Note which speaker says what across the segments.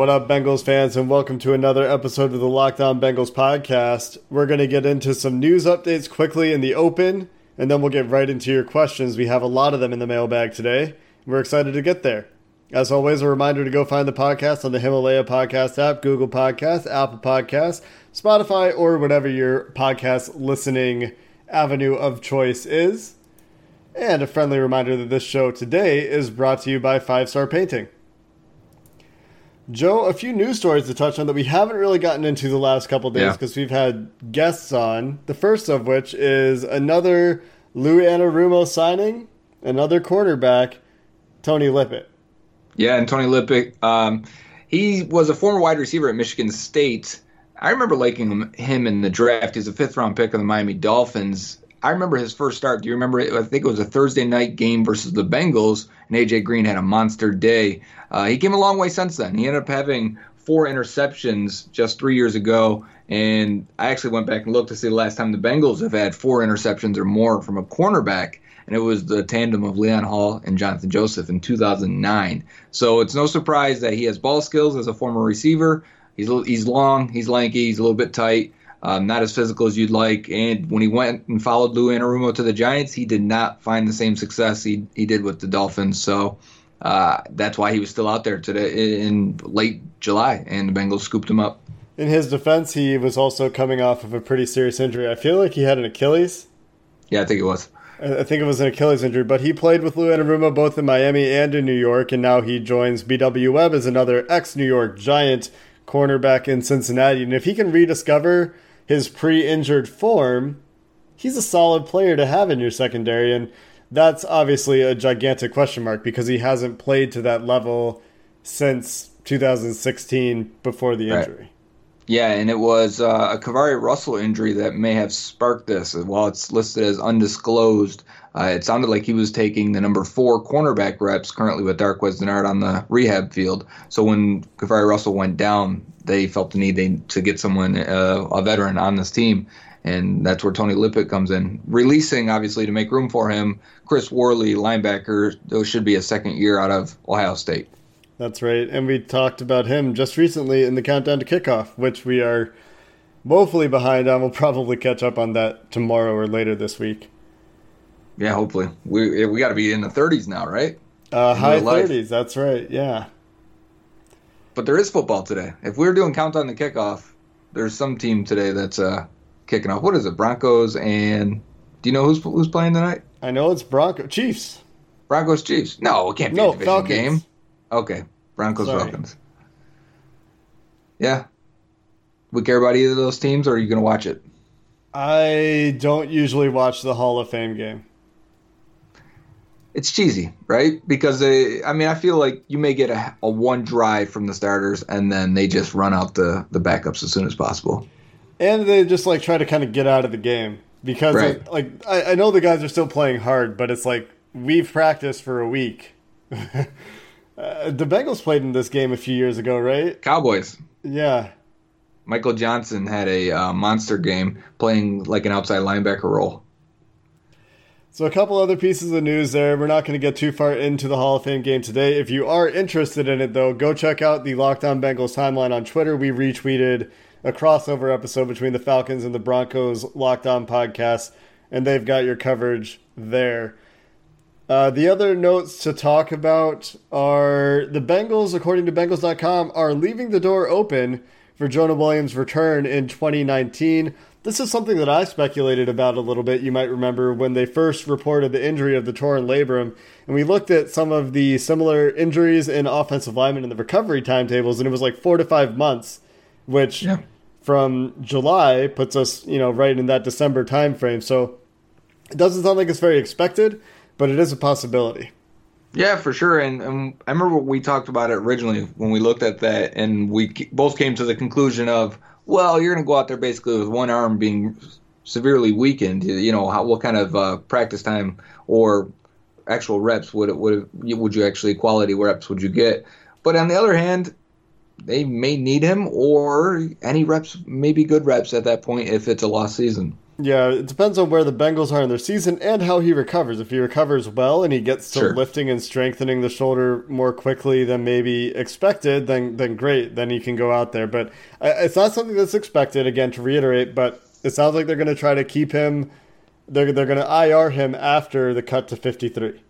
Speaker 1: What up, Bengals fans, and welcome to another episode of the Locked On Bengals podcast. We're going to get into some news updates quickly in the open, and then we'll get right into your questions. We have a lot of them in the mailbag today. We're excited to get there. As always, a reminder to go find the podcast on the Himalaya Podcast app, Google Podcasts, Apple Podcasts, Spotify, or whatever your podcast listening avenue of choice is. And a friendly reminder that this show today is brought to you by Five Star Painting. Joe, a few news stories to touch on that we haven't really gotten into the last couple days
Speaker 2: Yeah.
Speaker 1: because we've had guests on. The first of which is another Lou Anarumo signing, another cornerback, Tony Lippett.
Speaker 2: Yeah, and Tony Lippett, um, he was a former wide receiver at Michigan State. I remember liking him, him in the draft. He's a fifth round pick of the Miami Dolphins. I remember his first start. Do you remember it? I think it was a Thursday night game versus the Bengals, and AJ Green had a monster day. Uh, he came a long way since then. He ended up having four interceptions just three years ago, and I actually went back and looked to see the last time the Bengals have had four interceptions or more from a cornerback, and it was the tandem of Leon Hall and Jonathan Joseph in 2009. So it's no surprise that he has ball skills as a former receiver. He's he's long, he's lanky, he's a little bit tight, um, not as physical as you'd like. And when he went and followed Lou Anarumo to the Giants, he did not find the same success he he did with the Dolphins. So. Uh, that's why he was still out there today in late July, and the Bengals scooped him up.
Speaker 1: In his defense, he was also coming off of a pretty serious injury. I feel like he had an Achilles.
Speaker 2: Yeah, I think it was.
Speaker 1: I think it was an Achilles injury, but he played with Lou Anarumo both in Miami and in New York, and now he joins BW Webb as another ex-New York Giant cornerback in Cincinnati. And if he can rediscover his pre-injured form, he's a solid player to have in your secondary, and that's obviously a gigantic question mark because he hasn't played to that level since 2016 before the
Speaker 2: Right.
Speaker 1: injury.
Speaker 2: Yeah, and it was uh, a KeiVarae Russell injury that may have sparked this. While it's listed as undisclosed, uh, it sounded like he was taking the number four cornerback reps currently with Darqueze Dennard on the rehab field. So when KeiVarae Russell went down, they felt the need they, to get someone, uh, a veteran, on this team. And that's where Tony Lippett comes in, releasing obviously to make room for him. Chris Worley, linebacker, those should be a second year out of Ohio State.
Speaker 1: That's right. And we talked about him just recently in the countdown to kickoff, which we are woefully behind on. We'll probably catch up on that tomorrow or later this week.
Speaker 2: Yeah, hopefully we we got to be in the 30s now, right?
Speaker 1: Uh, high 30s, that's right. Yeah.
Speaker 2: But there is football today. If we are doing countdown to kickoff, there's some team today that's uh, kicking off. What is it? Broncos and do you know who's who's playing tonight?
Speaker 1: I know it's Bronco Chiefs.
Speaker 2: Broncos Chiefs. No, it can't be
Speaker 1: No,
Speaker 2: a division
Speaker 1: Falcons.
Speaker 2: game. Okay, Broncos
Speaker 1: Sorry.
Speaker 2: Falcons. Yeah. We care about either of those teams, or are you going to watch it?
Speaker 1: I don't usually watch the Hall of Fame game.
Speaker 2: It's cheesy, right? Because they, I mean, I feel like you may get a, a one drive from the starters, and then they just run out the the backups as soon as possible.
Speaker 1: And they just like try to kind of get out of the game because
Speaker 2: Right.
Speaker 1: like I, I know the guys are still playing hard, but it's like we've practiced for a week. uh, the Bengals played in this game a few years ago, right?
Speaker 2: Cowboys.
Speaker 1: Yeah.
Speaker 2: Michael Johnson had a uh, monster game playing like an outside linebacker role.
Speaker 1: So, a couple other pieces of news there. We're not going to get too far into the Hall of Fame game today. If you are interested in it, though, go check out the Locked On Bengals timeline on Twitter. We retweeted a crossover episode between the Falcons and the Broncos Locked On podcast, and they've got your coverage there. Uh, the other notes to talk about are the Bengals, according to Bengals.com, are leaving the door open for Jonah Williams' return in 2019. This is something that I speculated about a little bit. You might remember when they first reported the injury of the torn labrum, and we looked at some of the similar injuries in offensive linemen and the recovery timetables, and it was like four to five months, which
Speaker 2: Yeah.
Speaker 1: from July puts us, you know, right in that December timeframe. So it doesn't sound like it's very expected, but it is a possibility.
Speaker 2: Yeah, for sure. And, and I remember we talked about it originally when we looked at that, and we both came to the conclusion of, well, you're going to go out there basically with one arm being severely weakened. You know, how, what kind of uh, practice time or actual reps would it would it, would you actually quality reps would you get? But on the other hand, they may need him, or any reps may be good reps at that point if it's a lost season.
Speaker 1: Yeah, it depends on where the Bengals are in their season and how he recovers. If he recovers well and he gets to
Speaker 2: Sure.
Speaker 1: lifting and strengthening the shoulder more quickly than maybe expected, then then great, then he can go out there. But it's not something that's expected. Again, to reiterate, but it sounds like they're going to try to keep him. They're they're going to IR him after the cut to fifty three.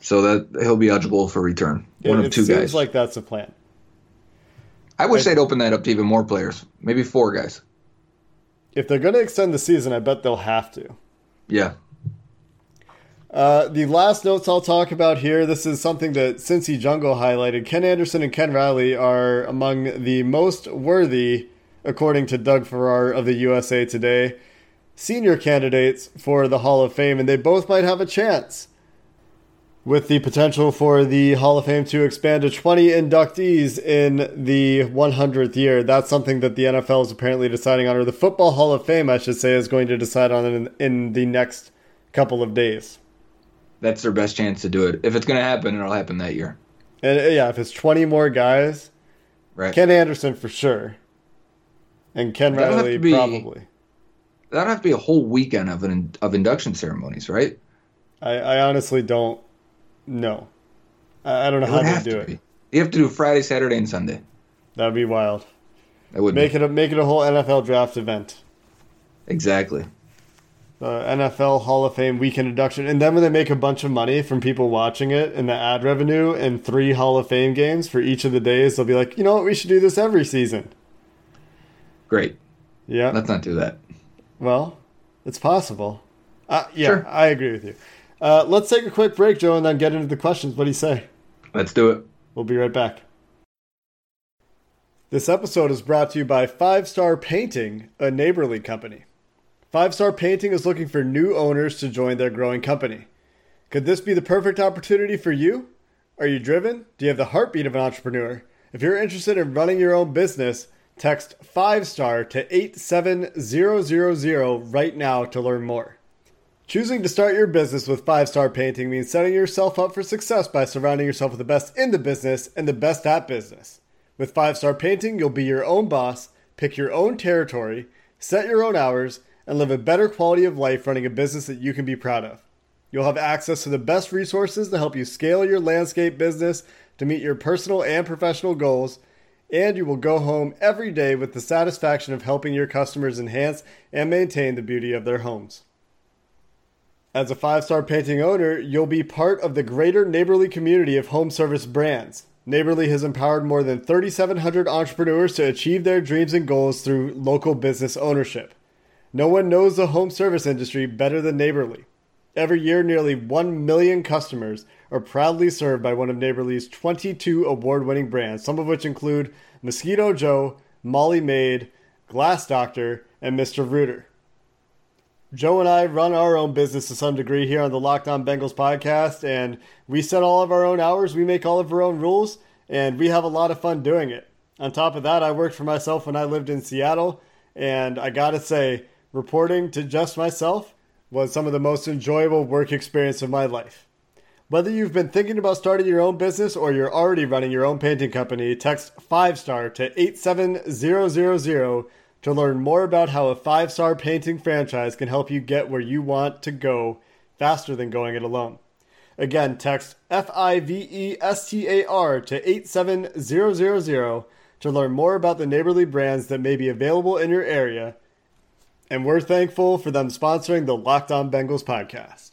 Speaker 2: So that he'll be eligible for return. One
Speaker 1: it,
Speaker 2: of two
Speaker 1: it seems
Speaker 2: guys.
Speaker 1: like that's the plan.
Speaker 2: I wish they'd open that up to even more players, maybe four guys.
Speaker 1: If they're going to extend the season, I bet they'll have to.
Speaker 2: Yeah.
Speaker 1: Uh, the last notes I'll talk about here. This is something that Cincy Jungle highlighted. Ken Anderson and Ken Riley are among the most worthy, according to Doug Farrar of the USA Today, senior candidates for the Hall of Fame, and they both might have a chance. With the potential for the Hall of Fame to expand to 20 inductees in the 100th year. That's something that the NFL is apparently deciding on, or the Football Hall of Fame, I should say, is going to decide on in, in the next couple of days.
Speaker 2: That's their best chance to do it. If it's going to happen, it'll happen that year.
Speaker 1: And uh, yeah, if it's 20 more guys,
Speaker 2: Right.
Speaker 1: Ken Anderson for sure. And Ken
Speaker 2: That'll
Speaker 1: Riley
Speaker 2: be-
Speaker 1: probably.
Speaker 2: That'd have to be a whole weekend of an of induction ceremonies, right?
Speaker 1: I, I honestly don't know. I, I don't know
Speaker 2: It
Speaker 1: how they do it.
Speaker 2: You have to do Friday, Saturday, and Sunday.
Speaker 1: That'd be wild.
Speaker 2: That would
Speaker 1: Make it a make it a whole NFL draft event.
Speaker 2: exactly.
Speaker 1: The NFL Hall of Fame weekend induction, and then when they make a bunch of money from people watching it and the ad revenue and three Hall of Fame games for each of the days, they'll be like, you know what, we should do this every season.
Speaker 2: Great.
Speaker 1: Yeah.
Speaker 2: Let's not do that.
Speaker 1: Well, it's possible. Uh, yeah,
Speaker 2: Sure.
Speaker 1: I agree with you. Uh, let's take a quick break, Joe, and then get into the questions. What do you say?
Speaker 2: Let's do it.
Speaker 1: We'll be right back. This episode is brought to you by Five Star Painting, a neighborly company. Five Star Painting is looking for new owners to join their growing company. Could this be the perfect opportunity for you? Are you driven? Do you have the heartbeat of an entrepreneur? If you're interested in running your own business, text 5 star to 87000 right now to learn more. Choosing to start your business with Five Star Painting means setting yourself up for success by surrounding yourself with the best in the business and the best at business. With Five Star Painting, you'll be your own boss, pick your own territory, set your own hours, and live a better quality of life running a business that you can be proud of. You'll have access to the best resources to help you scale your landscape business to meet your personal and professional goals, and you will go home every day with the satisfaction of helping your customers enhance and maintain the beauty of their homes. As a five star painting owner, you'll be part of the greater Neighborly community of home service brands. Neighborly has empowered more than 3,700 entrepreneurs to achieve their dreams and goals through local business ownership. No one knows the home service industry better than Neighborly. Every year, nearly 1 million customers are proudly served by one of Neighborly's 22 award winning brands, some of which include Mosquito Joe, Molly Maid, Glass Doctor, and Mr. Rooter. Joe and I run our own business to some degree here on the Locked On Bengals podcast, and we set all of our own hours, we make all of our own rules, and we have a lot of fun doing it. On top of that, I worked for myself when I lived in Seattle, and I gotta say, reporting to just myself was some of the most enjoyable work experience of my life. Whether you've been thinking about starting your own business or you're already running your own painting company, text 5 star to 87000 to learn more about how a 5 star painting franchise can help you get where you want to go faster than going it alone. Again, text F I V E S T A R to 87000 to learn more about the neighborly brands that may be available in your area. And we're thankful for them sponsoring the Locked On Bengals podcast.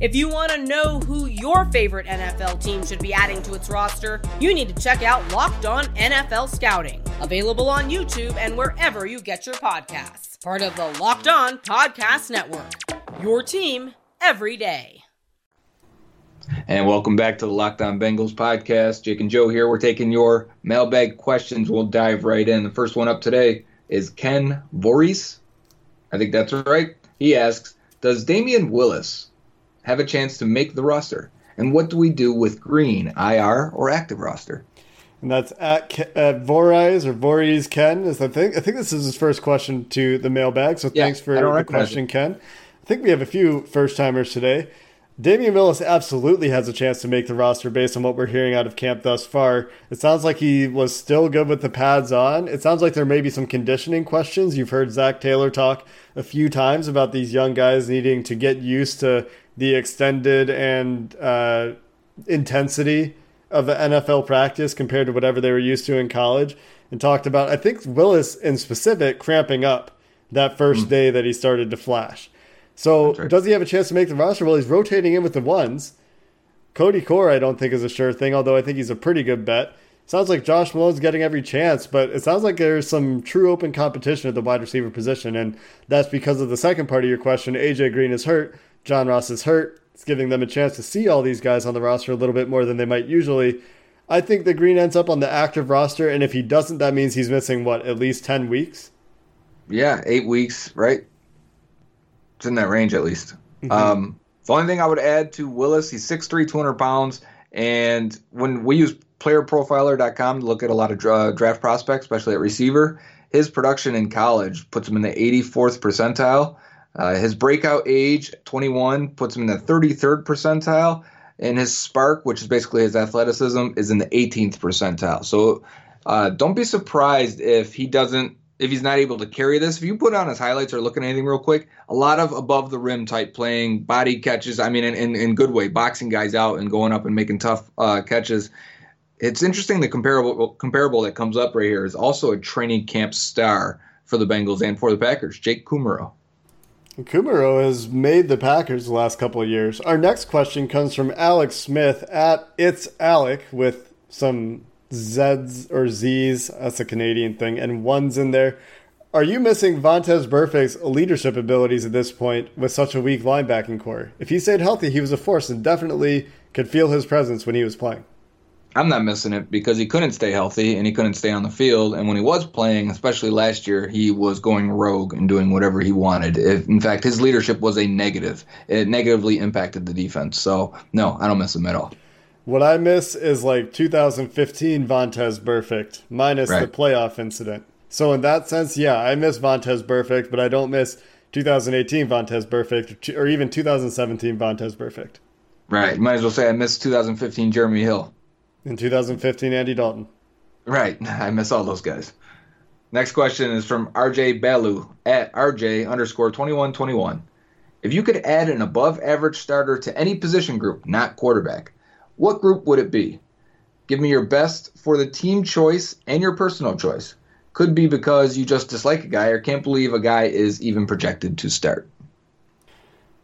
Speaker 3: If you want to know who your favorite NFL team should be adding to its roster, you need to check out Locked On NFL Scouting, available on YouTube and wherever you get your podcasts. Part of the Locked On Podcast Network. Your team every day.
Speaker 2: And welcome back to the Locked On Bengals podcast. Jake and Joe here. We're taking your mailbag questions. We'll dive right in. The first one up today is Ken Voorhees. I think that's right. He asks, Does Damian Willis have a chance to make the roster? And what do we do with Green, IR or active roster?
Speaker 1: And that's at, Ke- at Voorhees or Voorhees Ken. Is I think I think this is his first question to the mailbag. So
Speaker 2: Yeah,
Speaker 1: thanks for the question, Ken. I think we have a few first timers today. Damian Willis absolutely has a chance to make the roster based on what we're hearing out of camp thus far. It sounds like he was still good with the pads on. It sounds like there may be some conditioning questions. You've heard Zac Taylor talk a few times about these young guys needing to get used to the extended and uh, intensity of the NFL practice compared to whatever they were used to in college. And talked about, I think Willis in specific, cramping up that first day that he started to flash. So
Speaker 2: right.
Speaker 1: does he have a chance to make the roster? Well, he's rotating in with the ones. Cody Core, I don't think is a sure thing, although I think he's a pretty good bet. Sounds like Josh Malone's getting every chance, but it sounds like there's some true open competition at the wide receiver position, and that's because of the second part of your question. AJ Green is hurt, John Ross is hurt. It's giving them a chance to see all these guys on the roster a little bit more than they might usually. I think that Green ends up on the active roster, and if he doesn't, that means he's missing what at least ten weeks.
Speaker 2: Yeah, eight weeks, right? It's in that range at least. Um, the only thing I would add to Willis, he's 6'3", 200 pounds. And when we use playerprofiler.com to look at a lot of dra- draft prospects, especially at receiver, his production in college puts him in the 84th percentile. Uh, his breakout age, 21, puts him in the 33rd percentile. And his spark, which is basically his athleticism, is in the 18th percentile. So uh, don't be surprised if he doesn't if he's not able to carry this, if you put on his highlights or look at anything real quick, a lot of above the rim type playing, body catches. I mean, in, in, in good way, boxing guys out and going up and making tough uh, catches. It's interesting. The comparable comparable that comes up right here is also a training camp star for the Bengals and for the Packers, Jake Kumerow.
Speaker 1: Kumerow has made the Packers the last couple of years. Our next question comes from Alex Smith at It's Alec with some Z's or Z's. That's a Canadian thing, and ones in there. Are you missing Vontez Burfict's leadership abilities at this point with such a weak linebacking core? If he stayed healthy, he was a force and definitely could feel his presence when he was playing.
Speaker 2: I'm not missing it because he couldn't stay healthy and he couldn't stay on the field. And when he was playing, especially last year, he was going rogue and doing whatever he wanted. If, in fact, his leadership was a negative. It negatively impacted the defense. So, no, I don't miss him at all.
Speaker 1: What I miss is like 2015 Vontez Burfict minus the playoff incident. So in that sense, yeah, I miss Vontez Burfict, but I don't miss 2018 Vontez Burfict or even 2017 Vontez Burfict.
Speaker 2: Right. Might as well say I missed 2015 Jeremy Hill.
Speaker 1: In 2015, Andy Dalton.
Speaker 2: Right. I miss all those guys. Next question is from RJ Balu at RJ underscore 2121. If you could add an above average starter to any position group, not quarterback, what group would it be? Give me your best for the team choice and your personal choice. Could be because you just dislike a guy or can't believe a guy is even projected to start.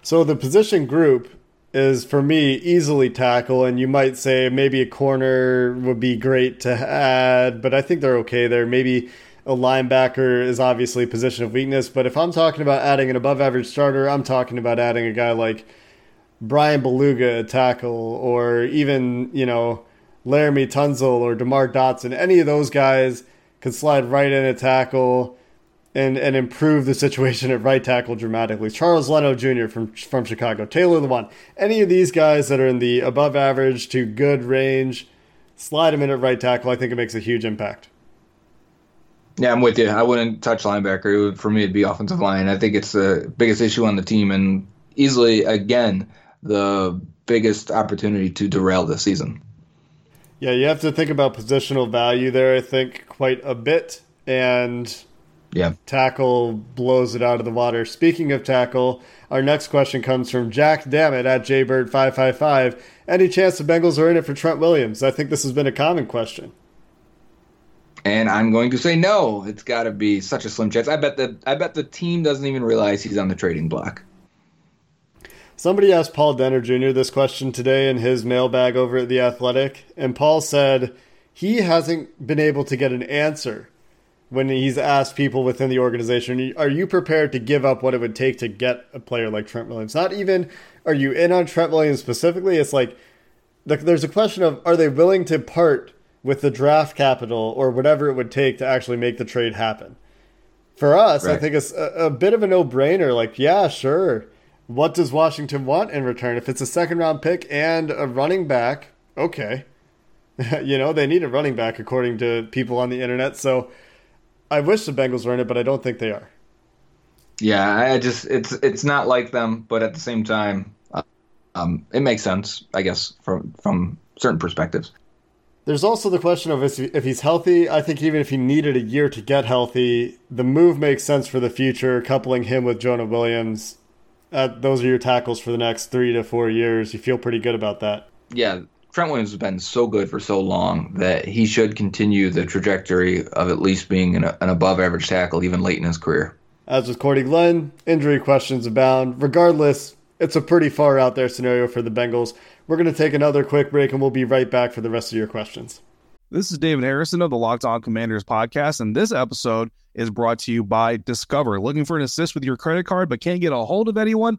Speaker 1: So the position group is for me easily tackle, and you might say maybe a corner would be great to add, but I think they're okay there. Maybe a linebacker is obviously a position of weakness, but if I'm talking about adding an above average starter, I'm talking about adding a guy like Bryan Bulaga tackle, or even, you know, Laremy Tunsil or DeMar Dotson. Any of those guys could slide right in a tackle and and improve the situation at right tackle dramatically. Charles Leno Jr. from from Chicago, Taylor Lewan, any of these guys that are in the above average to good range, slide them in at right tackle. I think it makes a huge impact.
Speaker 2: Yeah, I'm with you. I wouldn't touch linebacker. Would, for me, it'd be offensive line. I think it's the biggest issue on the team, and easily, again, the biggest opportunity to derail the season.
Speaker 1: Yeah, you have to think about positional value there, I think, quite a bit. And
Speaker 2: Yeah.
Speaker 1: tackle blows it out of the water. Speaking of tackle, our next question comes from Jack Dammit at Jaybird555. Any chance the Bengals are in it for Trent Williams? I think this has been a common question.
Speaker 2: And I'm going to say no. It's got to be such a slim chance. I bet that I bet the team doesn't even realize he's on the trading block.
Speaker 1: Somebody asked Paul Dehner Jr. this question today in his mailbag over at The Athletic, and Paul said he hasn't been able to get an answer when he's asked people within the organization, are you prepared to give up what it would take to get a player like Trent Williams? Not even are you in on Trent Williams specifically. It's like there's a question of are they willing to part with the draft capital or whatever it would take to actually make the trade happen? For us, I think it's a, a bit of a no brainer. Like, yeah, sure. What does Washington want in return? If it's a second round pick and a running back, okay. you know, they need a running back according to people on the internet. So I wish the Bengals were in it, but I don't think they are.
Speaker 2: Yeah, I just it's it's not like them, but at the same time, um, it makes sense, I guess, from from certain perspectives.
Speaker 1: There's also the question of if he's healthy. I think even if he needed a year to get healthy, the move makes sense for the future. Coupling him with Jonah Williams, uh, those are your tackles for the next three to four years. You feel pretty good about that.
Speaker 2: Yeah, Trent Williams has been so good for so long that he should continue the trajectory of at least being an, an above average tackle even late in his career.
Speaker 1: As with Cordy Glenn, injury questions abound. Regardless, it's a pretty far out there scenario for the Bengals. We're going to take another quick break and we'll be right back for the rest of your questions.
Speaker 4: This is David Harrison of the Locked On Commanders podcast, and this episode is brought to you by Discover. Looking for an assist with your credit card but can't get a hold of anyone?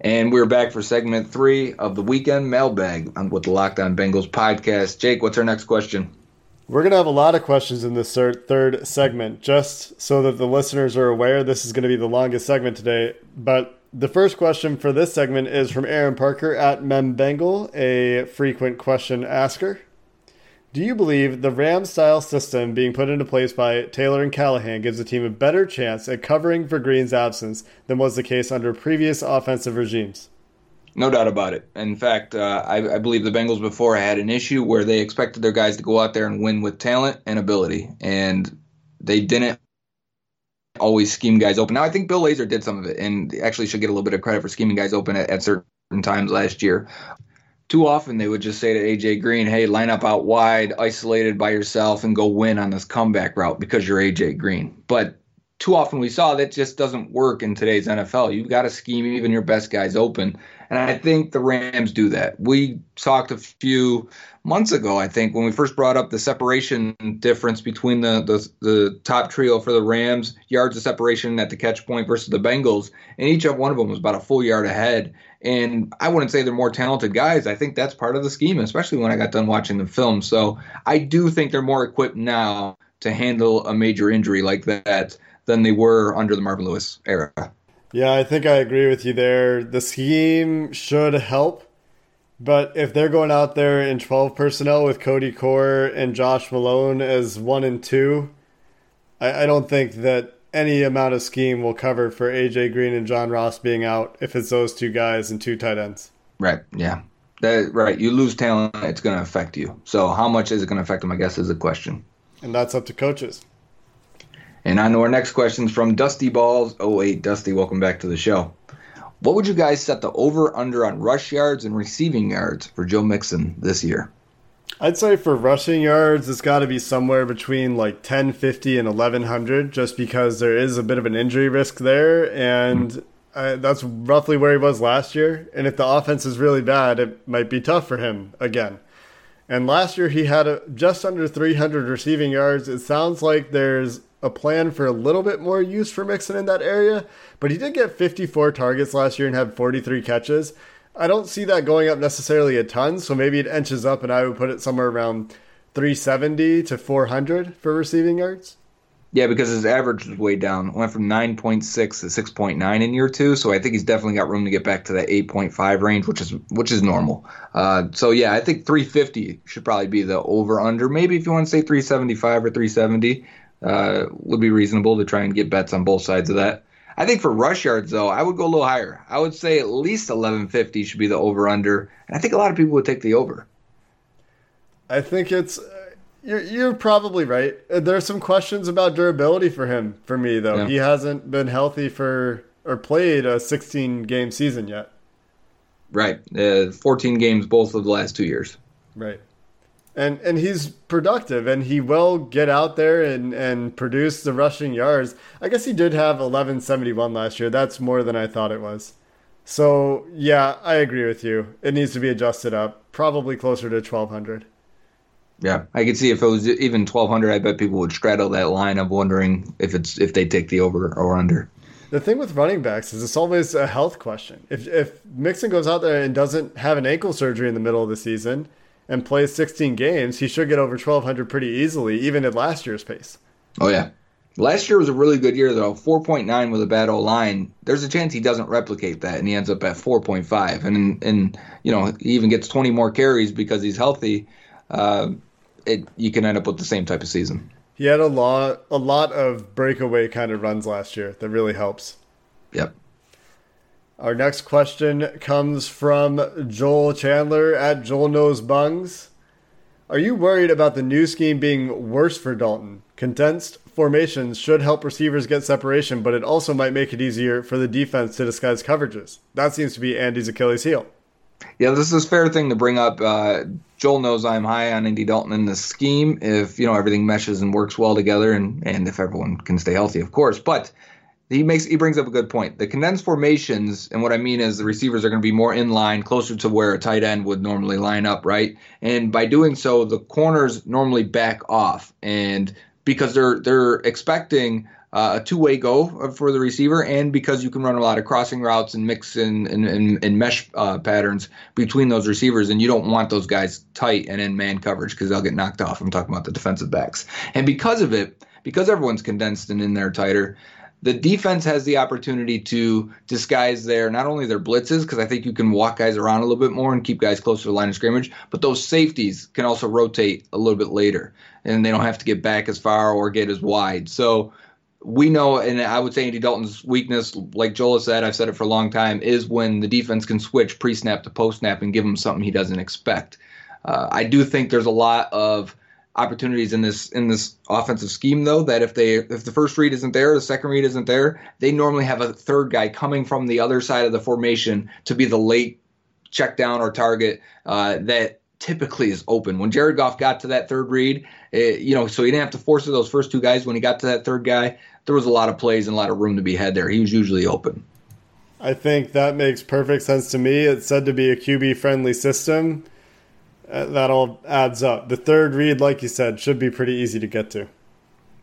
Speaker 2: And we're back for segment three of the weekend mailbag with the Locked On Bengals podcast. Jake, what's our next question?
Speaker 1: We're going to have a lot of questions in this third, third segment, just so that the listeners are aware. This is going to be the longest segment today. But the first question for this segment is from Aaron Parker at MemBengal, a frequent question asker. Do you believe the Ram style system being put into place by Taylor and Callahan gives the team a better chance at covering for Green's absence than was the case under previous offensive regimes?
Speaker 2: No doubt about it. In fact, uh, I, I believe the Bengals before had an issue where they expected their guys to go out there and win with talent and ability, and they didn't always scheme guys open. Now, I think Bill Lazor did some of it, and actually should get a little bit of credit for scheming guys open at, at certain times last year. Too often, they would just say to AJ Green, "Hey, line up out wide, isolated by yourself, and go win on this comeback route because you're AJ Green." But too often we saw that just doesn't work in today's NFL. You've got to scheme even your best guys open. And I think the Rams do that. We talked a few months ago, I think, when we first brought up the separation difference between the, the, the top trio for the Rams, yards of separation at the catch point versus the Bengals, and each of one of them was about a full yard ahead. And I wouldn't say they're more talented guys. I think that's part of the scheme, especially when I got done watching the film. So I do think they're more equipped now to handle a major injury like that than they were under the Marvin Lewis era.
Speaker 1: Yeah, I think I agree with you there. The scheme should help, but if they're going out there in 12 personnel with Cody Core and Josh Malone as one and two, I, I don't think that any amount of scheme will cover for AJ Green and John Ross being out if it's those two guys and two tight ends.
Speaker 2: Right. Yeah. That, right. You lose talent, it's going to affect you. So how much is it going to affect them? I guess is the question.
Speaker 1: And that's up to coaches.
Speaker 2: And on to our next questions from Dusty Balls. Oh wait, Dusty, welcome back to the show. What would you guys set the over under on rush yards and receiving yards for Joe Mixon this year?
Speaker 1: I'd say for rushing yards, it's got to be somewhere between like 1050 and 1100 just because there is a bit of an injury risk there. And uh, that's roughly where he was last year. And if the offense is really bad, it might be tough for him again. And last year he had a, just under 300 receiving yards. It sounds like there's a plan for a little bit more use for Mixon in that area, but he did get 54 targets last year and had 43 catches. I don't see that going up necessarily a ton, so maybe it inches up, and I would put it somewhere around 370 to 400 for receiving yards.
Speaker 2: Yeah, because his average was way down. Went from 9.6 to 6.9 in year two, so I think he's definitely got room to get back to that 8.5 range, which is which is normal. Uh, so yeah, I think 350 should probably be the over under. Maybe if you want to say 375 or 370, uh, would be reasonable to try and get bets on both sides of that. I think for rush yards though, I would go a little higher. I would say at least 1150 should be the over under, and I think a lot of people would take the over.
Speaker 1: I think it's you're, you're probably right. There's some questions about durability for him. For me, though,
Speaker 2: Yeah.
Speaker 1: he hasn't been healthy for or played a 16 game season yet.
Speaker 2: Right, uh, 14 games both of the last two years.
Speaker 1: Right. And and he's productive, and he will get out there and and produce the rushing yards. I guess he did have 1171 last year. That's more than I thought it was. So yeah, I agree with you. It needs to be adjusted up, probably closer to 1200.
Speaker 2: Yeah, I could see if it was even 1200, I bet people would straddle that line of wondering if it's if they take the over or under.
Speaker 1: The thing with running backs is it's always a health question. If if Mixon goes out there and doesn't have an ankle surgery in the middle of the season and plays 16 games, he should get over 1200 pretty easily, even at last year's pace.
Speaker 2: Oh yeah. Last year was a really good year though. 4.9 with a bad O line. There's a chance he doesn't replicate that and he ends up at 4.5 and and you know, he even gets 20 more carries because he's healthy. Uh, it you can end up with the same type of season.
Speaker 1: He had a lot a lot of breakaway kind of runs last year that really helps.
Speaker 2: Yep.
Speaker 1: Our next question comes from Joel Chandler at Joel Knows Bungs. Are you worried about the new scheme being worse for Dalton? Condensed formations should help receivers get separation, but it also might make it easier for the defense to disguise coverages. That seems to be Andy's Achilles heel.
Speaker 2: Yeah, this is a fair thing to bring up. Uh, Joel knows I'm high on Andy Dalton in this scheme if you know everything meshes and works well together, and and if everyone can stay healthy, of course. But he makes he brings up a good point. The condensed formations, and what I mean is the receivers are going to be more in line, closer to where a tight end would normally line up, right? And by doing so, the corners normally back off, and because they're they're expecting uh, a two-way go for the receiver, and because you can run a lot of crossing routes and mix and, and, and mesh uh, patterns between those receivers, and you don't want those guys tight and in man coverage because they'll get knocked off. I'm talking about the defensive backs, and because of it, because everyone's condensed and in there tighter. The defense has the opportunity to disguise their not only their blitzes because I think you can walk guys around a little bit more and keep guys closer to the line of scrimmage, but those safeties can also rotate a little bit later and they don't have to get back as far or get as wide. So we know, and I would say Andy Dalton's weakness, like Joel said, I've said it for a long time, is when the defense can switch pre snap to post snap and give him something he doesn't expect. Uh, I do think there's a lot of opportunities in this in this offensive scheme though that if they if the first read isn't there the second read isn't there they normally have a third guy coming from the other side of the formation to be the late check down or target uh, that typically is open. When Jared Goff got to that third read, eh, you know, so he didn't have to force those first two guys. When he got to that third guy, there was a lot of plays and a lot of room to be had there. He was usually open.
Speaker 1: I think that makes perfect sense to me. It's said to be a QB friendly system. Uh, that all adds up. The third read, like you said, should be pretty easy to get to.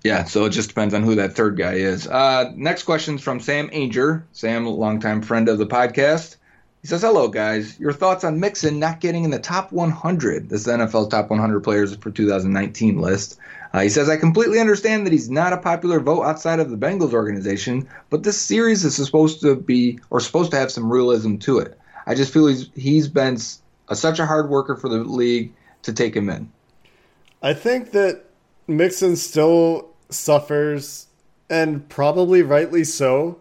Speaker 2: Yeah, so it just depends on who that third guy is. Uh, next question's from Sam Anger. Sam, longtime friend of the podcast. He says, Hello, guys. Your thoughts on Mixon not getting in the top 100? This is NFL's top 100 players for 2019 list. Uh, he says, I completely understand that he's not a popular vote outside of the Bengals organization, but this series is supposed to be, or supposed to have some realism to it. I just feel he's, he's been such a hard worker for the league to take him in.
Speaker 1: I think that Mixon still suffers, and probably rightly so,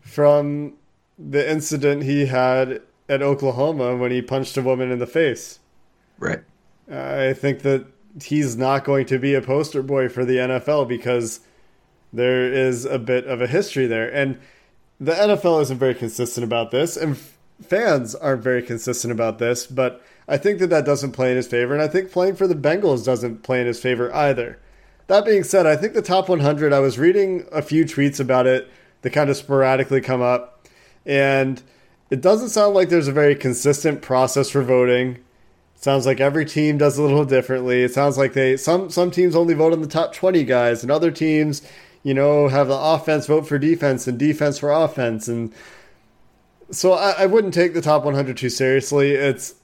Speaker 1: from the incident he had at Oklahoma when he punched a woman in the face.
Speaker 2: Right.
Speaker 1: I think that he's not going to be a poster boy for the NFL because there is a bit of a history there. And the NFL isn't very consistent about this, and fans aren't very consistent about this, but I think that that doesn't play in his favor. And I think playing for the Bengals doesn't play in his favor either. That being said, I think the top 100, I was reading a few tweets about it that kind of sporadically come up, and it doesn't sound like there's a very consistent process for voting. Sounds like every team does a little differently. It sounds like they some some teams only vote on the top 20 guys and other teams you know, have the offense vote for defense and defense for offense. And so I, I wouldn't take the top 100 too seriously. It's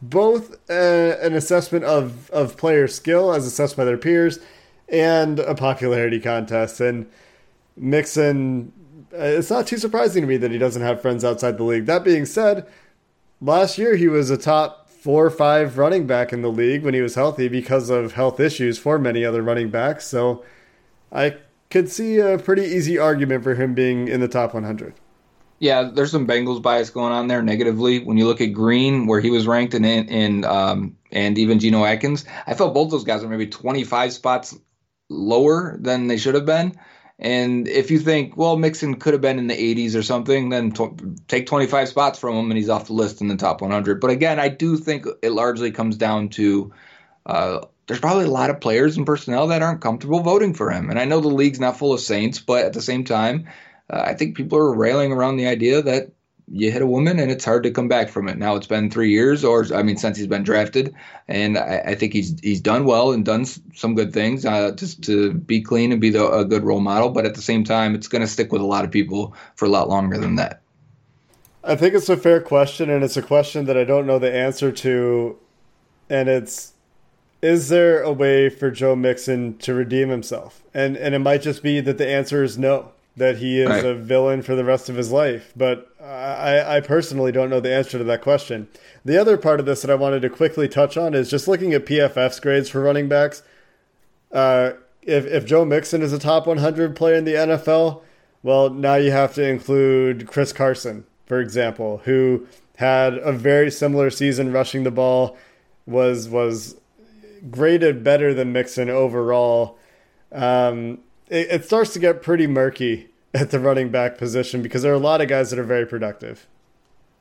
Speaker 1: both a, an assessment of, of player skill as assessed by their peers and a popularity contest. And Mixon, uh, it's not too surprising to me that he doesn't have friends outside the league. That being said, last year he was a top four or five running back in the league when he was healthy because of health issues for many other running backs. So I could see a pretty easy argument for him being in the top 100.
Speaker 2: Yeah, there's some Bengals bias going on there negatively. When you look at Green, where he was ranked, in, in um, and even Geno Atkins, I felt both those guys were maybe 25 spots lower than they should have been. And if you think, well, Mixon could have been in the 80s or something, then take 25 spots from him and he's off the list in the top 100. But again, I do think it largely comes down to uh, there's probably a lot of players and personnel that aren't comfortable voting for him. And I know the league's not full of saints, but at the same time, uh, I think people are railing around the idea that you hit a woman and it's hard to come back from it. Now it's been three years, or I mean, since he's been drafted, and I, I think he's he's done well and done some good things uh, just to be clean and be the, a good role model. But at the same time, it's going to stick with a lot of people for a lot longer than that.
Speaker 1: I think it's a fair question, and it's a question that I don't know the answer to. And it's is there a way for Joe Mixon to redeem himself? And and it might just be that the answer is no that he is right. a villain for the rest of his life. But I, I personally don't know the answer to that question. The other part of this that I wanted to quickly touch on is just looking at PFF's grades for running backs. Uh, if if Joe Mixon is a top 100 player in the NFL, well, now you have to include Chris Carson, for example, who had a very similar season rushing the ball, was was graded better than Mixon overall. Um, it, it starts to get pretty murky at the running back position because there are a lot of guys that are very productive.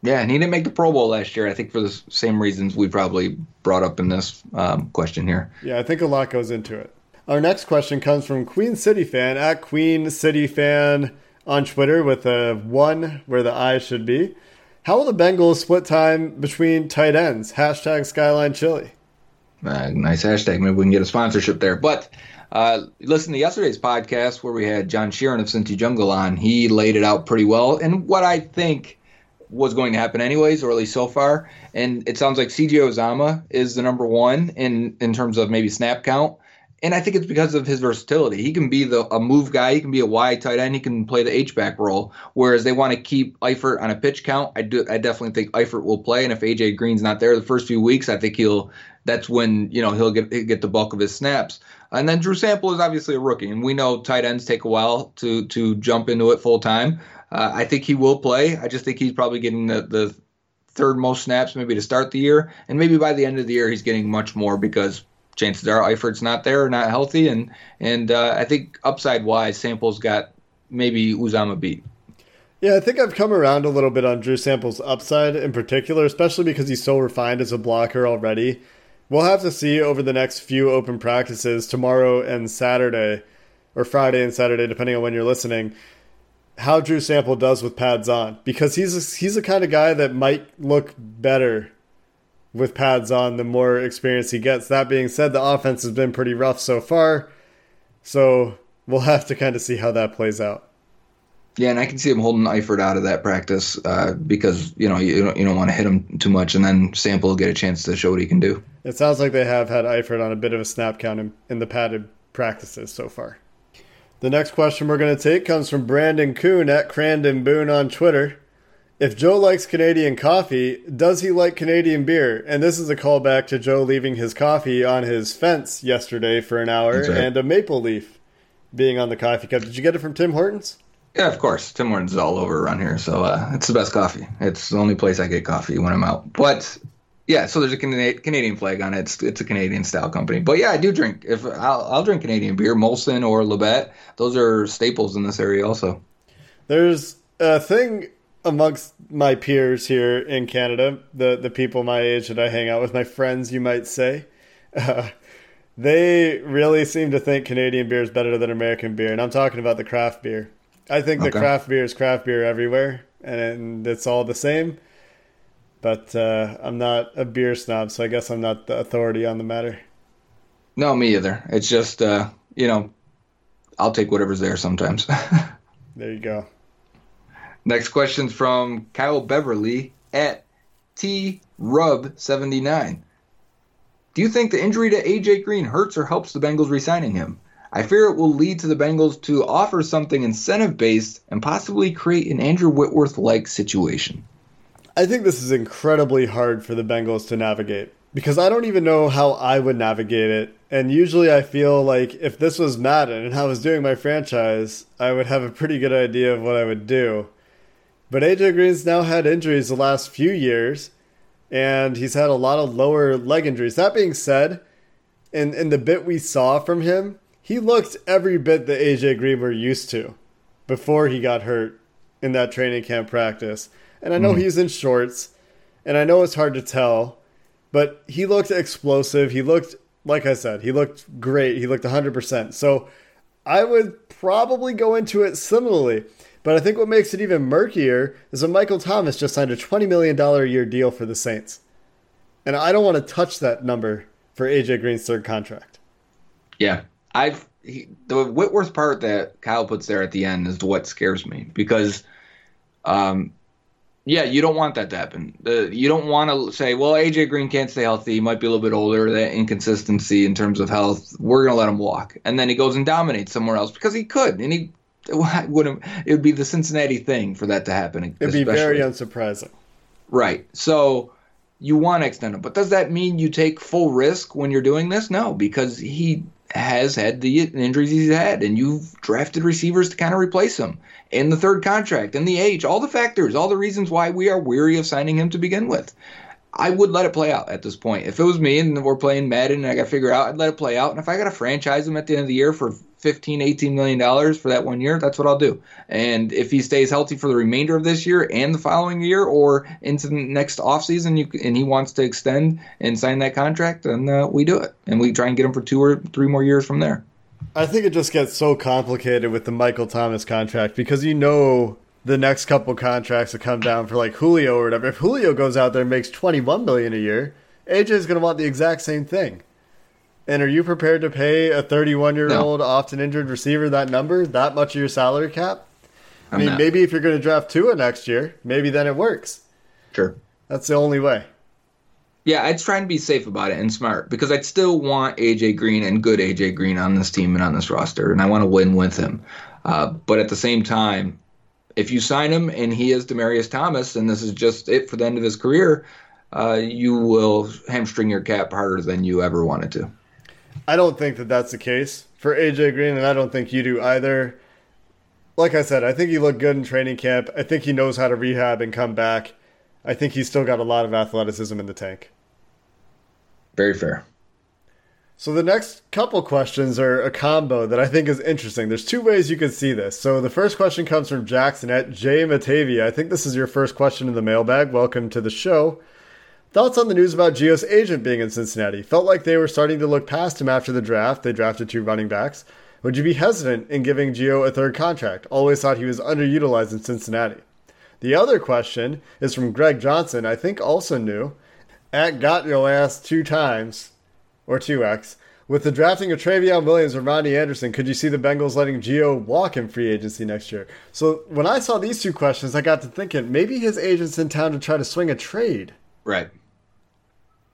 Speaker 2: Yeah, and he didn't make the Pro Bowl last year. I think for the same reasons we probably brought up in this um, question here.
Speaker 1: Yeah, I think a lot goes into it. Our next question comes from Queen City Fan at Queen City Fan on Twitter with a one where the I should be. How will the Bengals split time between tight ends? Hashtag Skyline Chili.
Speaker 2: Uh, nice hashtag. Maybe we can get a sponsorship there. But uh, listen to yesterday's podcast where we had John Sheeran of Cincy Jungle on. He laid it out pretty well, and what I think was going to happen anyways, or at least so far. And it sounds like CJ Uzomah is the number one in in terms of maybe snap count. And I think it's because of his versatility. He can be the a move guy. He can be a wide tight end. He can play the H back role. Whereas they want to keep Eifert on a pitch count. I do. I definitely think Eifert will play. And if AJ Green's not there the first few weeks, I think he'll. That's when you know he'll get he'll get the bulk of his snaps. And then Drew Sample is obviously a rookie, and we know tight ends take a while to to jump into it full time. Uh, I think he will play. I just think he's probably getting the, the third most snaps maybe to start the year, and maybe by the end of the year he's getting much more because chances are Eifert's not there, or not healthy, and and uh, I think upside wise, Sample's got maybe Uzomah beat.
Speaker 1: Yeah, I think I've come around a little bit on Drew Sample's upside in particular, especially because he's so refined as a blocker already. We'll have to see over the next few open practices tomorrow and Saturday, or Friday and Saturday, depending on when you're listening, how Drew Sample does with pads on because he's a, he's the kind of guy that might look better with pads on the more experience he gets. That being said, the offense has been pretty rough so far, so we'll have to kind of see how that plays out.
Speaker 2: Yeah, and I can see him holding Eifert out of that practice uh, because you know you don't, you don't want to hit him too much, and then Sample will get a chance to show what he can do.
Speaker 1: It sounds like they have had Eifert on a bit of a snap count in, in the padded practices so far. The next question we're going to take comes from Brandon Kuhn at Crandon Boone on Twitter. If Joe likes Canadian coffee, does he like Canadian beer? And this is a callback to Joe leaving his coffee on his fence yesterday for an hour
Speaker 2: right.
Speaker 1: and a maple leaf being on the coffee cup. Did you get it from Tim Hortons?
Speaker 2: Yeah, of course. Tim Hortons is all over around here, so uh, it's the best coffee. It's the only place I get coffee when I'm out. But yeah, so there's a Canadian flag on it. It's, it's a Canadian style company. But yeah, I do drink. If I'll, I'll drink Canadian beer, Molson or Labatt. Those are staples in this area, also.
Speaker 1: There's a thing amongst my peers here in Canada, the the people my age that I hang out with, my friends, you might say. Uh, they really seem to think Canadian beer is better than American beer, and I'm talking about the craft beer. I think okay. the craft beer is craft beer everywhere, and it's all the same. But uh, I'm not a beer snob, so I guess I'm not the authority on the matter.
Speaker 2: No, me either. It's just uh, you know, I'll take whatever's there sometimes.
Speaker 1: There you go.
Speaker 2: Next question's from Kyle Beverly at T Rub 79. Do you think the injury to AJ Green hurts or helps the Bengals re-signing him? I fear it will lead to the Bengals to offer something incentive based and possibly create an Andrew Whitworth like situation.
Speaker 1: I think this is incredibly hard for the Bengals to navigate because I don't even know how I would navigate it. And usually I feel like if this was Madden and I was doing my franchise, I would have a pretty good idea of what I would do. But AJ Green's now had injuries the last few years, and he's had a lot of lower leg injuries. That being said, in, in the bit we saw from him, he looked every bit that AJ Green were used to before he got hurt in that training camp practice. And I know mm-hmm. he's in shorts, and I know it's hard to tell, but he looked explosive. He looked, like I said, he looked great. He looked 100%. So I would probably go into it similarly. But I think what makes it even murkier is that Michael Thomas just signed a $20 million a year deal for the Saints. And I don't want to touch that number for AJ Green's third contract.
Speaker 2: Yeah, I've he, the Whitworth part that Kyle puts there at the end is what scares me because, um, yeah, you don't want that to happen. You don't want to say, well, AJ Green can't stay healthy. He might be a little bit older. That inconsistency in terms of health, we're gonna let him walk, and then he goes and dominates somewhere else because he could, and he wouldn't. It would be the Cincinnati thing for that to happen.
Speaker 1: It'd be very unsurprising.
Speaker 2: Right. So you want to extend him, but does that mean you take full risk when you're doing this? No, because he has had the injuries he's had, and you've drafted receivers to kind of replace him in the third contract, and the age, all the factors, all the reasons why we are weary of signing him to begin with. I would let it play out at this point. If it was me and we're playing Madden and I got to figure out, I'd let it play out. And if I got to franchise him at the end of the year for 15, 18 million dollars for that one year, that's what I'll do. And if he stays healthy for the remainder of this year and the following year or into the next offseason and he wants to extend and sign that contract, then uh, we do it. And we try and get him for two or three more years from there.
Speaker 1: I think it just gets so complicated with the Michael Thomas contract because you know the next couple contracts that come down for like Julio or whatever. If Julio goes out there and makes 21 million a year, AJ is going to want the exact same thing. And are you prepared to pay a 31 year old often injured receiver that number, that much of your salary cap? I
Speaker 2: I'm
Speaker 1: mean,
Speaker 2: not.
Speaker 1: maybe if you're going to draft Tua next year, maybe then it works.
Speaker 2: Sure.
Speaker 1: That's the only way.
Speaker 2: Yeah, I'd try and be safe about it and smart because I'd still want AJ Green and good AJ Green on this team and on this roster, and I want to win with him. Uh, but at the same time, if you sign him and he is Demaryius Thomas, and this is just it for the end of his career, uh, you will hamstring your cap harder than you ever wanted to.
Speaker 1: I don't think that that's the case for AJ Green, and I don't think you do either. Like I said, I think he looked good in training camp. I think he knows how to rehab and come back. I think he's still got a lot of athleticism in the tank.
Speaker 2: Very fair.
Speaker 1: So the next couple questions are a combo that I think is interesting. There's two ways you can see this. So the first question comes from Jackson at J Matavia. I think this is your first question in the mailbag. Welcome to the show. Thoughts on the news about Gio's agent being in Cincinnati? Felt like they were starting to look past him after the draft. They drafted two running backs. Would you be hesitant in giving Gio a third contract? Always thought he was underutilized in Cincinnati. The other question is from Greg Johnson, I think also new. At got your ass two times, or 2x. With the drafting of Trayveon Williams or Rodney Anderson, could you see the Bengals letting Geo walk in free agency next year? So when I saw these two questions, I got to thinking maybe his agent's in town to try to swing a trade.
Speaker 2: Right.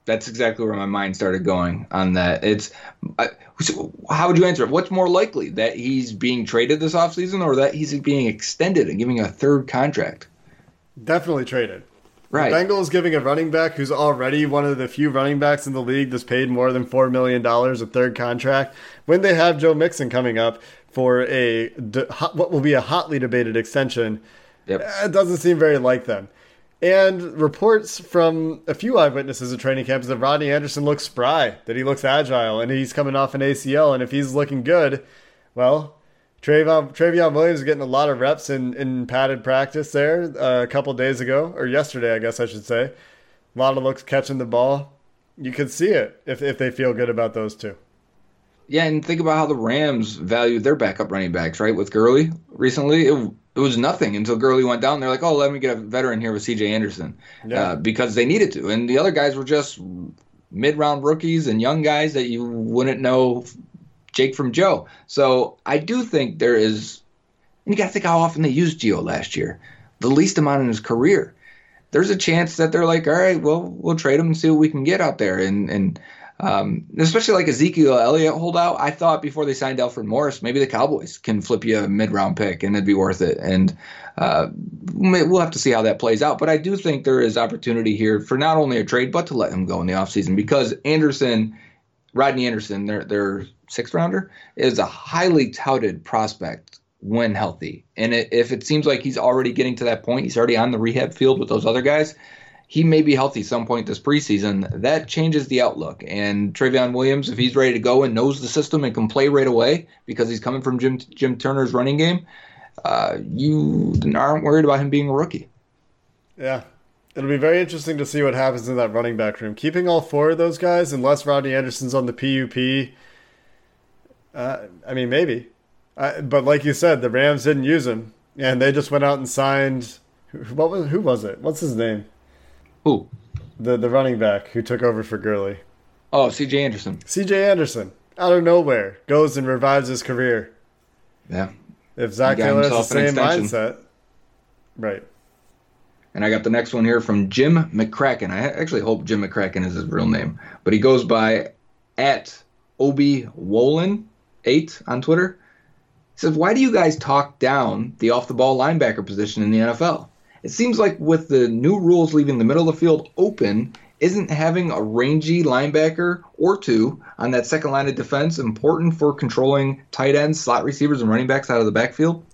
Speaker 2: That's exactly where my mind started going on that. It's I, so how would you answer it? What's more likely that he's being traded this offseason or that he's being extended and giving a third contract?
Speaker 1: Definitely traded.
Speaker 2: Right.
Speaker 1: The Bengals giving a running back who's already one of the few running backs in the league that's paid more than $4 million a third contract when they have Joe Mixon coming up for a what will be a hotly debated extension.
Speaker 2: Yep.
Speaker 1: It doesn't seem very like them. And reports from a few eyewitnesses at training camps that Rodney Anderson looks spry, that he looks agile, and he's coming off an ACL. And if he's looking good, well, Trayveon, Trayveon Williams is getting a lot of reps in, in padded practice there uh, a couple days ago, or yesterday, I guess I should say. A lot of looks catching the ball. You could see it if, if they feel good about those two.
Speaker 2: Yeah, and think about how the Rams valued their backup running backs, right? With Gurley recently, it, it was nothing until Gurley went down. They're like, oh, let me get a veteran here with C.J. Anderson
Speaker 1: Yeah.
Speaker 2: uh, because they needed to, and the other guys were just mid-round rookies and young guys that you wouldn't know Jake from Joe. So I do think there is. And you got to think how often they used Gio last year, the least amount in his career. There's a chance that they're like, all right, well, we'll trade him and see what we can get out there, and and um, especially like Ezekiel Elliott holdout. I thought before they signed Alfred Morris, maybe the Cowboys can flip you a mid round pick and it'd be worth it. And uh, we'll have to see how that plays out. But I do think there is opportunity here for not only a trade, but to let him go in the offseason because Anderson, Rodney Anderson, their, their sixth rounder, is a highly touted prospect when healthy. And it, if it seems like he's already getting to that point, he's already on the rehab field with those other guys he may be healthy some point this preseason. That changes the outlook. And Trayveon Williams, if he's ready to go and knows the system and can play right away because he's coming from Jim Jim Turner's running game, uh, you aren't worried about him being a rookie.
Speaker 1: Yeah. It'll be very interesting to see what happens in that running back room. Keeping all four of those guys, unless Rodney Anderson's on the PUP, uh, I mean, maybe. Uh, but like you said, the Rams didn't use him, and they just went out and signed. What was who was it? What's his name?
Speaker 2: Who?
Speaker 1: The the running back who took over for Gurley.
Speaker 2: Oh, C.J. Anderson.
Speaker 1: C.J. Anderson, out of nowhere, goes and revives his career.
Speaker 2: Yeah.
Speaker 1: If
Speaker 2: Zac
Speaker 1: Taylor has the same mindset, right?
Speaker 2: And I got the next one here from Jim McCracken. I actually hope Jim McCracken is his real name, but he goes by at Obi Wolin eight on Twitter. He says, "Why do you guys talk down the off the ball linebacker position in the NFL? It seems like with the new rules leaving the middle of the field open, isn't having a rangy linebacker or two on that second line of defense important for controlling tight ends, slot receivers, and running backs out of the backfield?"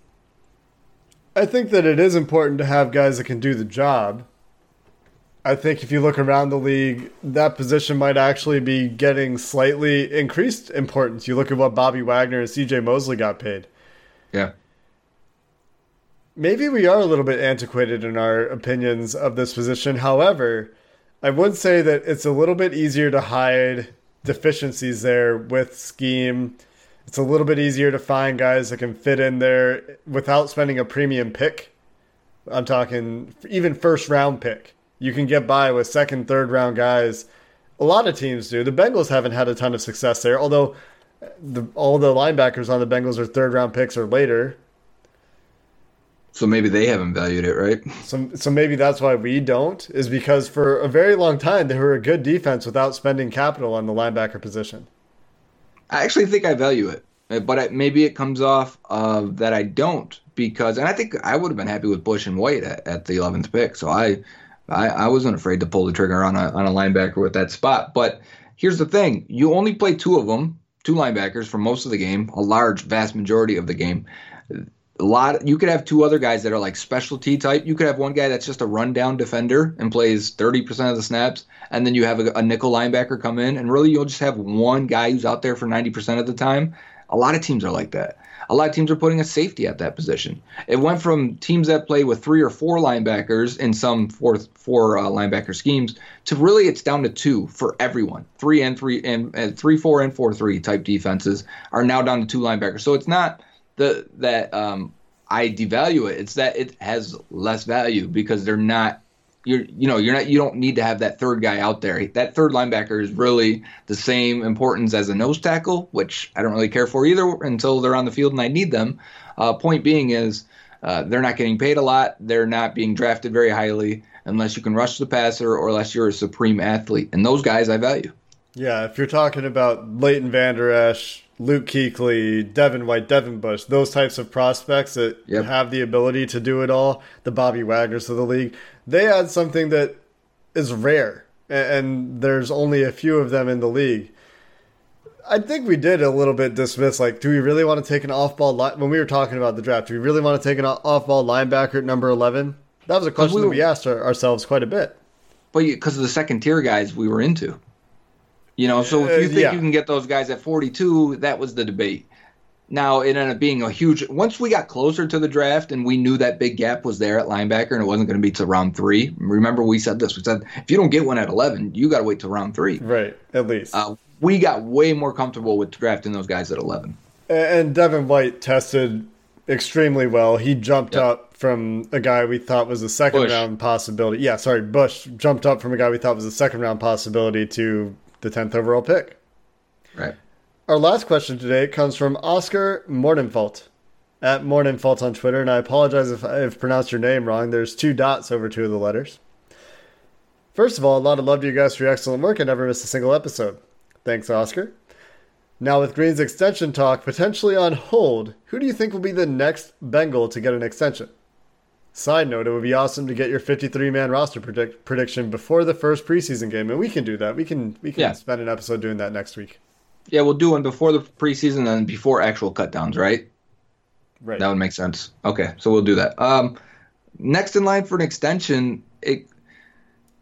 Speaker 1: I think that it is important to have guys that can do the job. I think if you look around the league, that position might actually be getting slightly increased importance. You look at what Bobby Wagner and CJ Mosley got paid.
Speaker 2: Yeah.
Speaker 1: Maybe we are a little bit antiquated in our opinions of this position. However, I would say that it's a little bit easier to hide deficiencies there with scheme. It's a little bit easier to find guys that can fit in there without spending a premium pick. I'm talking even first round pick. You can get by with second, third round guys. A lot of teams do. The Bengals haven't had a ton of success there, although the, all the linebackers on the Bengals are third round picks or later.
Speaker 2: So maybe they haven't valued it, right?
Speaker 1: So, so maybe that's why we don't, is because for a very long time they were a good defense without spending capital on the linebacker position.
Speaker 2: I actually think I value it, uh, but I, maybe it comes off of that I don't because, and I think I would have been happy with Bush and White at, at the 11th pick. So I, I, I wasn't afraid to pull the trigger on a on a linebacker with that spot. But here's the thing: you only play two of them, two linebackers for most of the game, a large, vast majority of the game. A lot. You could have two other guys that are like specialty type. You could have one guy that's just a rundown defender and plays 30% of the snaps, and then you have a, a nickel linebacker come in, and really you'll just have one guy who's out there for 90% of the time. A lot of teams are like that. A lot of teams are putting a safety at that position. It went from teams that play with three or four linebackers in some four four uh, linebacker schemes to really it's down to two for everyone. Three and three and, and three four and four three type defenses are now down to two linebackers. So it's not the that um, I devalue it. It's that it has less value because they're not you're you know you're not you don't need to have that third guy out there. That third linebacker is really the same importance as a nose tackle, which I don't really care for either until they're on the field and I need them. Uh, point being is uh, they're not getting paid a lot. They're not being drafted very highly unless you can rush the passer or unless you're a supreme athlete. And those guys I value.
Speaker 1: Yeah, if you're talking about Leighton Vander Esch, Luke Kuechly, Devin White, Devin Bush, those types of prospects that
Speaker 2: Yep.
Speaker 1: have the ability to do it all, the Bobby Wagners of the league, they add something that is rare, and there's only a few of them in the league. I think we did a little bit dismiss, like, do we really want to take an off-ball line when we were talking about the draft? Do we really want to take an off-ball linebacker at number eleven? That was a question
Speaker 2: we
Speaker 1: that we asked our, ourselves quite a bit.
Speaker 2: But because of the second tier guys we were into. You know, so if you
Speaker 1: Uh,
Speaker 2: think
Speaker 1: yeah.
Speaker 2: you can get those guys at 42, that was the debate. Now it ended up being a huge. Once we got closer to the draft and we knew that big gap was there at linebacker and it wasn't going to be to round three. Remember we said this. We said if you don't get one at 11, you got to wait till round three.
Speaker 1: Right, at least.
Speaker 2: Uh, we got way more comfortable with drafting those guys at 11.
Speaker 1: And Devin White tested extremely well. He jumped
Speaker 2: Yep.
Speaker 1: up from a guy we thought was a second
Speaker 2: Bush.
Speaker 1: round possibility. Yeah, sorry, Bush jumped up from a guy we thought was a second round possibility to the 10th overall pick.
Speaker 2: Right.
Speaker 1: Our last question today comes from Oscar Mordenfalt at Mordenfalt on Twitter, and I apologize if I've pronounced your name wrong. There's two dots over two of the letters. First of all, a lot of love to you guys for your excellent work. I never missed a single episode. Thanks, Oscar. Now, with Green's extension talk potentially on hold, who do you think will be the next Bengal to get an extension? Side note, it would be awesome to get your 53 man roster predict- prediction before the first preseason game, and we can do that. We can we can
Speaker 2: Yeah.
Speaker 1: spend an episode doing that next week.
Speaker 2: Yeah, we'll do one before the preseason and before actual cut downs, right?
Speaker 1: Right.
Speaker 2: That would make sense. Okay, so we'll do that. Um, next in line for an extension, it,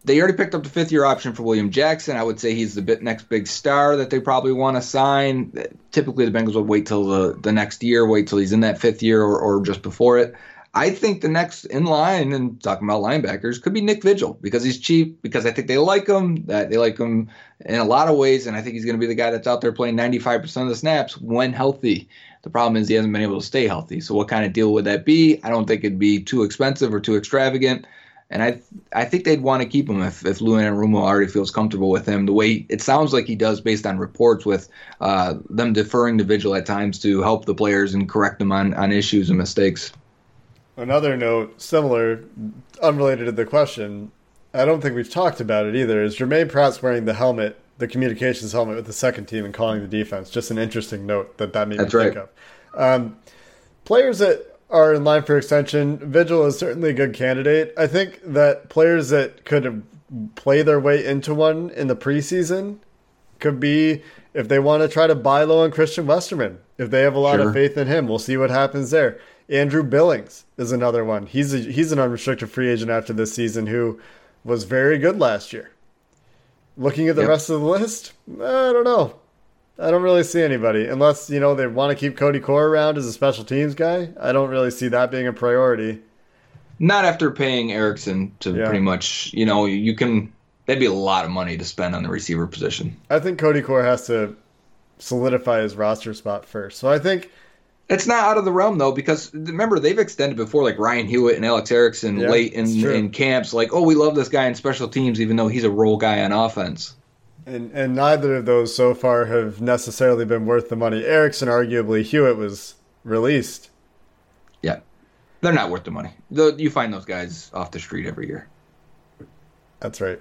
Speaker 2: they already picked up the fifth year option for William Jackson. I would say he's the bit next big star that they probably want to sign. Typically, the Bengals would wait till the, the next year, wait till he's in that fifth year or, or just before it. I think the next in line, and talking about linebackers, could be Nick Vigil because he's cheap. Because I think they like him. That they like him in a lot of ways, and I think he's going to be the guy that's out there playing 95% of the snaps when healthy. The problem is he hasn't been able to stay healthy. So what kind of deal would that be? I don't think it'd be too expensive or too extravagant. And I I think they'd want to keep him if, if Lou Anarumo already feels comfortable with him. The way it sounds like he does based on reports with uh, them deferring to Vigil at times to help the players and correct them on, on issues and mistakes.
Speaker 1: Another note, similar, unrelated to the question, I don't think we've talked about it either, is Germaine Pratt's wearing the helmet, the communications helmet with the second team and calling the defense. Just an interesting note that that made
Speaker 2: That's
Speaker 1: me think
Speaker 2: right.
Speaker 1: of. Um, players that are in line for extension, Vigil is certainly a good candidate. I think that players that could play their way into one in the preseason could be if they want to try to buy low on Christian Westerman. If they have a lot
Speaker 2: Sure.
Speaker 1: of faith in him, we'll see what happens there. Andrew Billings is another one. He's a, he's an unrestricted free agent after this season who was very good last year. Looking at the
Speaker 2: Yep.
Speaker 1: rest of the list, I don't know. I don't really see anybody unless you know they want to keep Cody Core around as a special teams guy. I don't really see that being a priority.
Speaker 2: Not after paying Erickson to
Speaker 1: Yeah.
Speaker 2: pretty much, you know, you can. That'd be a lot of money to spend on the receiver position.
Speaker 1: I think Cody Core has to solidify his roster spot first. So I think
Speaker 2: It's not out of the realm though, because remember they've extended before, like Ryan Hewitt and Alex Erickson
Speaker 1: Yeah,
Speaker 2: late in, in camps. Like, oh, we love this guy in special teams, even though he's a role guy on offense.
Speaker 1: And and neither of those so far have necessarily been worth the money. Erickson, arguably, Hewitt was released.
Speaker 2: Yeah, they're not worth the money. Though You find those guys off the street every year.
Speaker 1: That's right.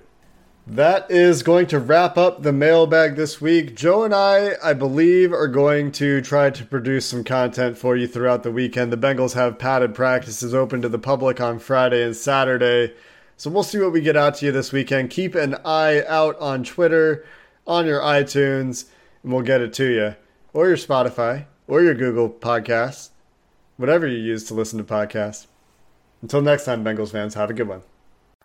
Speaker 1: That is going to wrap up the mailbag this week. Joe and I, I believe, are going to try to produce some content for you throughout the weekend. The Bengals have padded practices open to the public on Friday and Saturday. So we'll see what we get out to you this weekend. Keep an eye out on Twitter, on your iTunes, and we'll get it to you. Or your Spotify, or your Google Podcasts, whatever you use to listen to podcasts. Until next time, Bengals fans, have a good one.